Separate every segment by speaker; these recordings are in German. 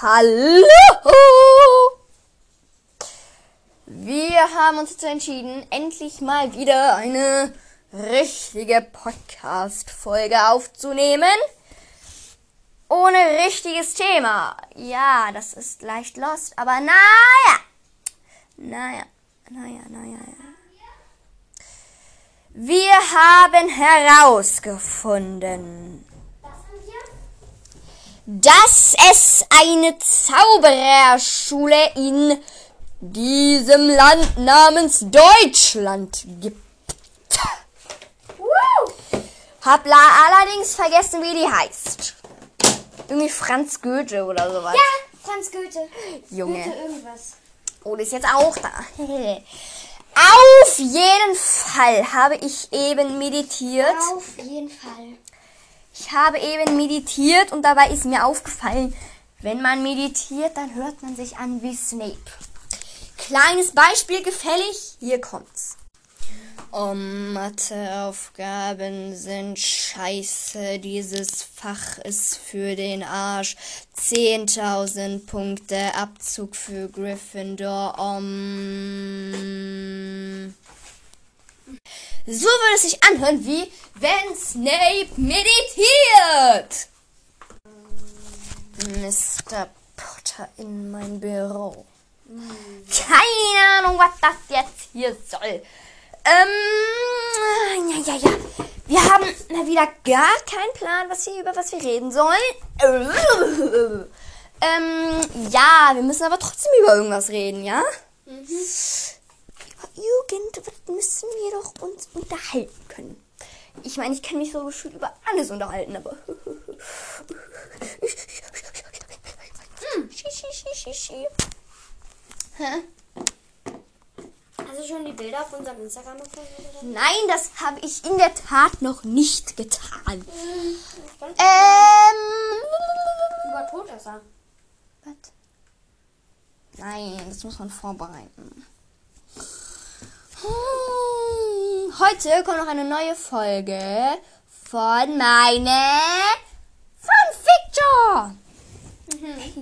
Speaker 1: Hallo! Wir haben uns dazu entschieden, endlich mal wieder eine richtige Podcast-Folge aufzunehmen. Ohne richtiges Thema. Ja, das ist leicht lost, aber naja. Naja, naja, naja. Wir haben herausgefunden, dass es eine Zaubererschule in diesem Land namens Deutschland gibt. Hab la- allerdings vergessen, wie die heißt. Irgendwie Franz Goethe oder sowas.
Speaker 2: Ja, Franz Goethe.
Speaker 1: Junge.
Speaker 2: Goethe irgendwas.
Speaker 1: Oh, die ist jetzt auch da. Auf jeden Fall habe ich eben meditiert.
Speaker 2: Auf jeden Fall.
Speaker 1: Ich habe eben meditiert und dabei ist mir aufgefallen, wenn man meditiert, dann hört man sich an wie Snape. Kleines Beispiel gefällig, hier kommt's. Oh, Matheaufgaben sind scheiße. Dieses Fach ist für den Arsch. 10.000 Punkte Abzug für Gryffindor. Um. So würde es sich anhören, wie wenn Snape meditiert. Mr. Potter in mein Büro. Keine Ahnung, was das jetzt hier soll. Ähm, ja, ja, ja. Wir haben mal wieder gar keinen Plan, was wir, über was wir reden sollen. ähm, ja, wir müssen aber trotzdem über irgendwas reden, ja? Über irgendwas müssen wir doch uns unterhalten können. Ich meine, ich kann mich so gefühlt über alles unterhalten, aber. Hm?
Speaker 2: Hast du schon die Bilder auf unserem Instagram gefunden?
Speaker 1: Nein, das habe ich in der Tat noch nicht getan.
Speaker 2: Äh.
Speaker 1: Ähm.
Speaker 2: Über Todesser.
Speaker 1: Was? Nein, das muss man vorbereiten. Hm, Heute kommt noch eine neue Folge von meine Fanfiction.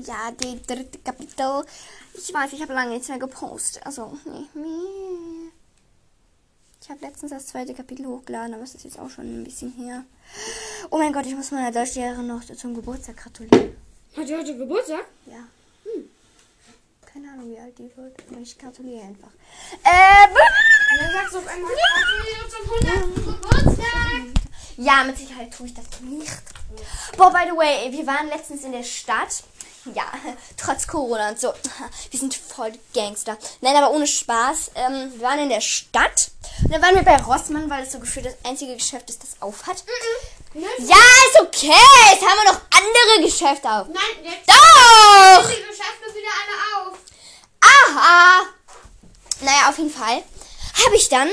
Speaker 1: Ja, die dritte Kapitel. Ich weiß, ich habe lange nichts mehr gepostet. Also, nee, nee. Ich habe letztens das zweite Kapitel hochgeladen, aber es ist jetzt auch schon ein bisschen her. Oh mein Gott, ich muss meiner Deutschlehrerin noch zum Geburtstag gratulieren.
Speaker 2: Hat die heute Geburtstag?
Speaker 1: Ja. Hm. Keine Ahnung, wie alt die wird. Ich gratuliere einfach. Äh,
Speaker 2: Und dann sagst du auf einmal, gratuliere zum 100. Geburtstag.
Speaker 1: ja, mit Sicherheit tue ich das nicht. Boah, by the way, wir waren letztens in der Stadt. Ja, trotz Corona und so. Wir sind voll Gangster. Nein, aber ohne Spaß. Ähm, wir waren in der Stadt. Und dann waren wir bei Rossmann, weil es so gefühlt das einzige Geschäft ist, das auf hat.
Speaker 2: Ne?
Speaker 1: Ja, ist okay. Jetzt haben wir noch andere Geschäfte auf.
Speaker 2: Nein, jetzt
Speaker 1: Doch!
Speaker 2: die Geschäfte wieder alle auf.
Speaker 1: Aha! Naja, auf jeden Fall habe ich dann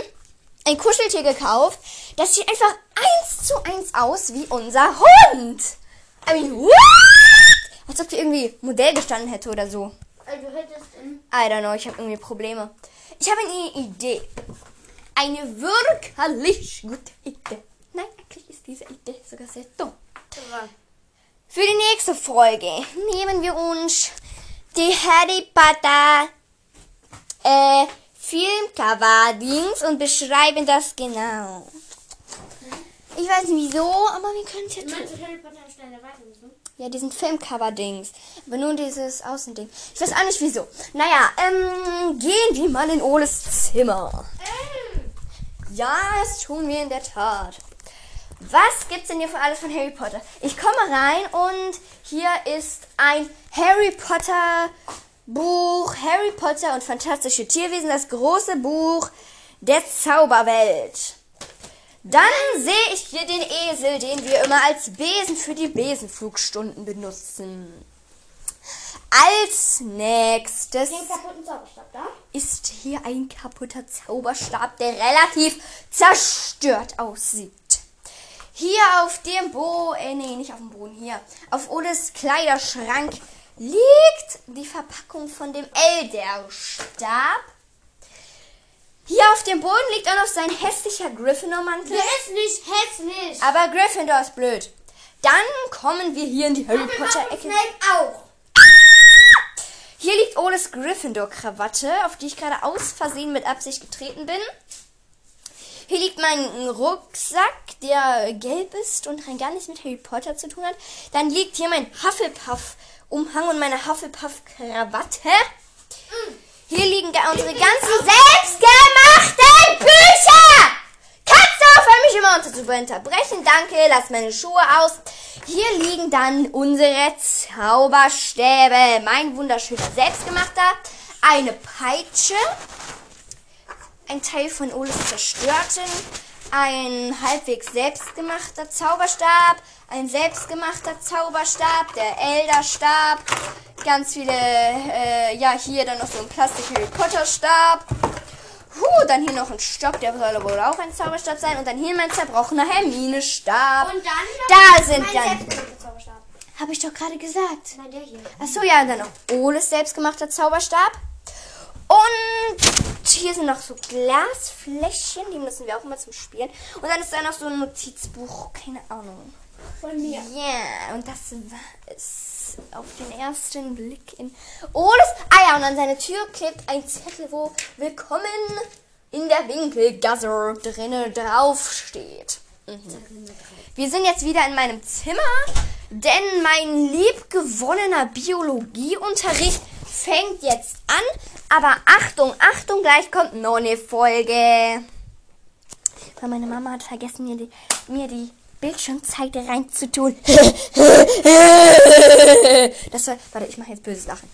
Speaker 1: ein Kuscheltier gekauft. Das sieht einfach eins zu eins aus wie unser Hund. I mean, what? Als ob die irgendwie Modell gestanden hätte oder so.
Speaker 2: Also hättest.
Speaker 1: I don't know, ich habe irgendwie Probleme. Ich habe eine Idee. Eine wirklich gute Idee. Nein, eigentlich ist diese Idee sogar sehr dumm. Für die nächste Folge nehmen wir uns die Harry Potter äh, Filmcover-Dings und beschreiben das genau. Ich weiß nicht wieso, aber wir können es ja tun.
Speaker 2: meinst, Harry Potter und Stein der Weisen müssen?
Speaker 1: Ja, diesen Filmcover-Dings. Aber nur dieses Außending. Ich weiß auch nicht wieso. Naja, ähm, gehen wir mal in Oles Zimmer. Ja, das tun wir in der Tat. Was gibt's denn hier für alles von Harry Potter? Ich komme rein und hier ist ein Harry Potter Buch, Harry Potter und fantastische Tierwesen, das große Buch der Zauberwelt. Dann sehe ich hier den Esel, den wir immer als Besen für die Besenflugstunden benutzen. Als nächstes ist hier ein kaputter Zauberstab, der relativ zerstört aussieht. Hier auf dem Boden, äh, nee, nicht auf dem Boden, hier, auf Oles Kleiderschrank liegt die Verpackung von dem Elderstab. Hier auf dem Boden liegt auch noch sein hässlicher Gryffindor-Mantel.
Speaker 2: Der ist nicht hässlich.
Speaker 1: Aber Gryffindor ist blöd. Dann kommen wir hier in die Harry Potter-Ecke.
Speaker 2: Auch.
Speaker 1: Hier liegt Oles Gryffindor-Krawatte, auf die ich gerade aus Versehen mit Absicht getreten bin. Hier liegt mein Rucksack, der gelb ist und rein gar nichts mit Harry Potter zu tun hat. Dann liegt hier mein Hufflepuff-Umhang und meine Hufflepuff-Krawatte. Hier liegen unsere ganzen selbstgemachten Bücher! Kannst du aufhören, mich immer unter unterbrechen? Danke, lass meine Schuhe aus. Hier liegen dann unsere Zauberstäbe. Mein wunderschöner selbstgemachter. Eine Peitsche. Ein Teil von Oles zerstörten. Ein halbwegs selbstgemachter Zauberstab. Ein selbstgemachter Zauberstab. Der Elderstab. Ganz viele, äh, ja, hier dann noch so ein Plastik-Harry Potter-Stab. Huh, dann hier noch ein Stock, der soll wohl auch ein Zauberstab sein. Und dann hier mein zerbrochener Hermine-Stab.
Speaker 2: Und dann
Speaker 1: Da sind dann. Habe ich doch gerade gesagt.
Speaker 2: Nein, der hier.
Speaker 1: Achso, ja, dann noch Oles selbstgemachter Zauberstab. Und hier sind noch so Glasfläschchen, die nutzen wir auch immer zum Spielen. Und dann ist da noch so ein Notizbuch, keine Ahnung.
Speaker 2: Von mir.
Speaker 1: Ja, und das war es auf den ersten Blick in Oles. Ah ja, und an seine Tür klebt ein Zettel, wo Willkommen in der Winkelgasse drinnen draufsteht. Mhm. Wir sind jetzt wieder in meinem Zimmer, denn mein liebgewonnener Biologieunterricht fängt jetzt an. Aber Achtung, Achtung, gleich kommt noch eine Folge. Weil meine Mama hat vergessen, mir die, mir die Bildschirmzeit reinzutun. Das war, warte, ich mache jetzt böses Lachen.